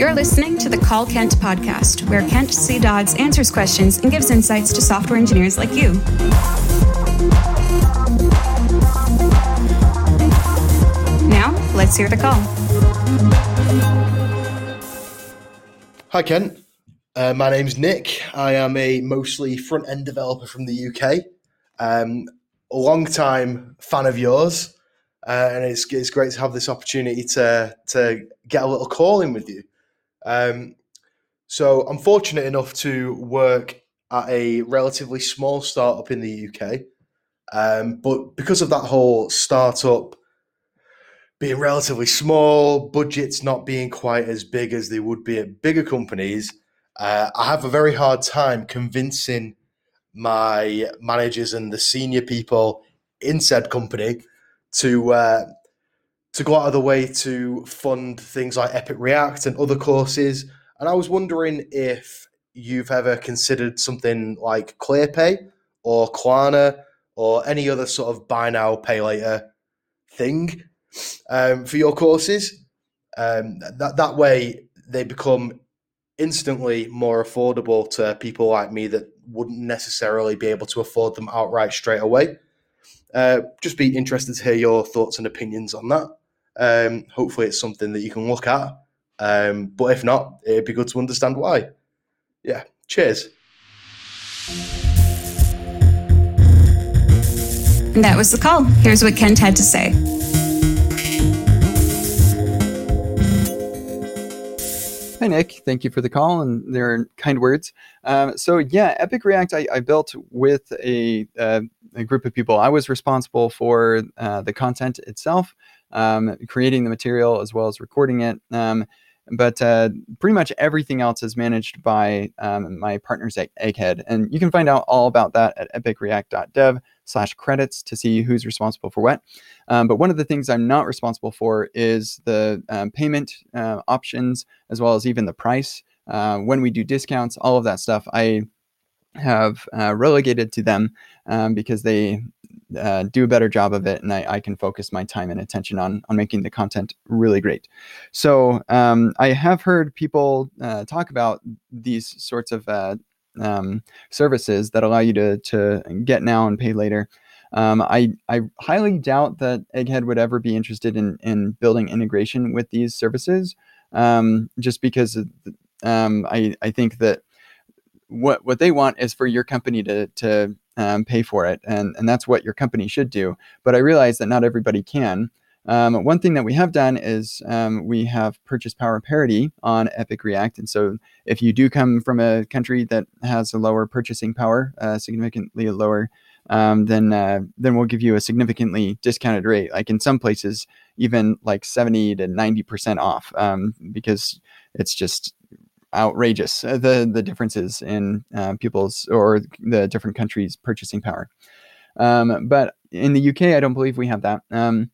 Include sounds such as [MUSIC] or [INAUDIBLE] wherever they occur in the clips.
You're listening to the Call Kent podcast, where Kent C. Dodds answers questions and gives insights to software engineers like you. Now, let's hear the call. Hi, Kent. Uh, my name's Nick. I am a mostly front end developer from the UK. Um, a long time fan of yours, uh, and it's it's great to have this opportunity to to get a little call in with you. Um, so I'm fortunate enough to work at a relatively small startup in the UK, um, but because of that whole startup being relatively small, budgets not being quite as big as they would be at bigger companies, uh, I have a very hard time convincing my managers and the senior people in said company to uh, to go out of the way to fund things like Epic React and other courses. And I was wondering if you've ever considered something like ClearPay or Klarna or any other sort of buy now, pay later thing um, for your courses. Um, that that way they become instantly more affordable to people like me that wouldn't necessarily be able to afford them outright straight away. Uh, just be interested to hear your thoughts and opinions on that. Um, hopefully, it's something that you can look at. Um, but if not, it'd be good to understand why. Yeah, cheers. That was the call. Here's what Kent had to say. Hi, Nick. Thank you for the call and their kind words. Um, so, yeah, Epic React I, I built with a, uh, a, group of people. I was responsible for uh, the content itself, um, creating the material as well as recording it. Um, but uh, pretty much everything else is managed by um, my partners at Egghead. And you can find out all about that at epicreact.dev slash credits to see who's responsible for what. Um, but one of the things I'm not responsible for is the um, payment uh, options as well as even the price. Uh, when we do discounts, all of that stuff, I have uh, relegated to them um, because they uh, do a better job of it, and I, I, can focus my time and attention on on making the content really great. So um, I have heard people uh, talk about these sorts of uh, um, services that allow you to to get now and pay later. Um, I I highly doubt that Egghead would ever be interested in in building integration with these services, um, just because um, I I think that what what they want is for your company to to um, pay for it, and and that's what your company should do. But I realize that not everybody can. Um, one thing that we have done is um, we have purchase power parity on Epic React, and so if you do come from a country that has a lower purchasing power, uh, significantly lower, um, then uh, then we'll give you a significantly discounted rate. Like in some places, even like seventy to ninety percent off, um, because it's just outrageous uh, the the differences in uh, people's or the different countries' purchasing power. Um, but in the UK, I don't believe we have that um,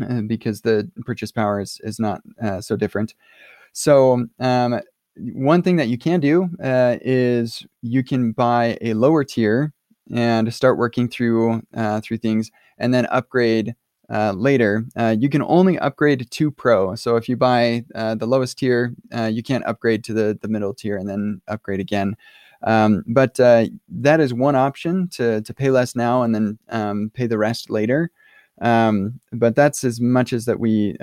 uh, because the purchase power is is not uh, so different. So um, one thing that you can do uh, is you can buy a lower tier and start working through through things, and then upgrade uh, later, uh, you can only upgrade to Pro. So if you buy uh, the lowest tier, uh, you can't upgrade to the, the middle tier and then upgrade again. Um, but uh, that is one option to, to pay less now and then um, pay the rest later. Um, but that's as much as that we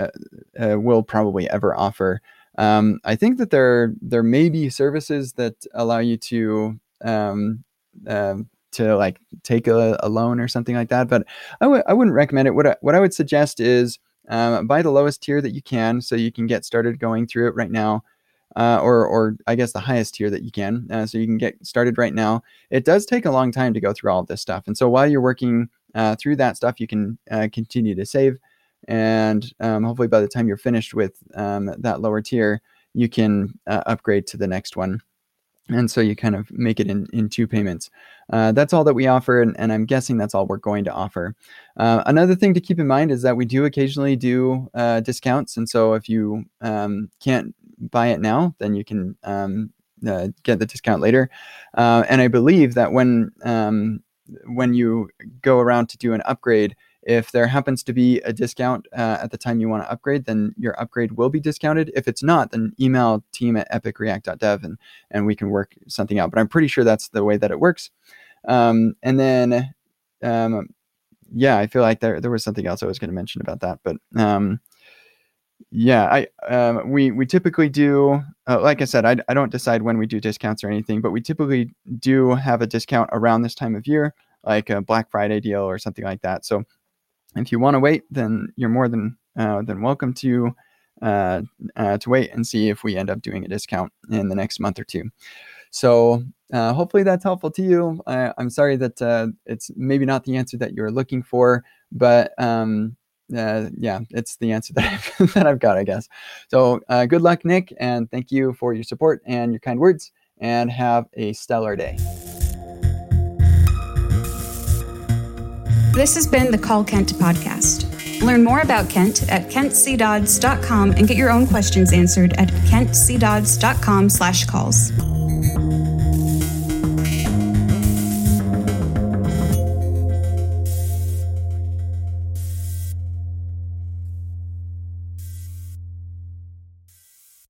will probably ever offer. Um, I think that there there may be services that allow you to um, um, to like take a, a loan or something like that. But I w- I wouldn't recommend it. What I, what I would suggest is um, buy the lowest tier that you can, so you can get started going through it right now. Uh, or, or I guess the highest tier that you can, uh, so you can get started right now. It does take a long time to go through all of this stuff, and so while you're working uh, through that stuff, you can uh, continue to save, and um, hopefully by the time you're finished with um, that lower tier, you can uh, upgrade to the next one and so you kind of make it in, in two payments. Uh, that's all that we offer, and, and, I'm guessing that's all we're going to offer. Uh, another thing to keep in mind is that we do occasionally do uh, discounts, and so if you um, can't buy it now, then you can um, uh, get the discount later. Uh, and I believe that when um, when you go around to do an upgrade, If there happens to be a discount uh, at the time you want to upgrade, then your upgrade will be discounted. If it's not, then email team at epicreact.dev and, and we can work something out. But I'm pretty sure that's the way that it works. Um, and then, um, yeah, I feel like there, there was something else I was going to mention about that. But um, yeah, I um, we we typically do. Uh, like I said, I, I don't decide when we do discounts or anything, but we typically do have a discount around this time of year, like a Black Friday deal or something like that. So if you want to wait, then you're more than uh, than welcome to uh, uh, to wait and see if we end up doing a discount in the next month or two. So uh, hopefully that's helpful to you. I, am sorry that uh, it's maybe not the answer that you're looking for, but um, uh, yeah, it's the answer [LAUGHS] that I've, that I've got, I guess. So good luck, Nick, and thank you for your support and your kind words, and have a stellar day. This has been the Call Kent podcast. Learn more about Kent at kentcdodds.com and get your own questions answered at kentcdodds.com slash calls.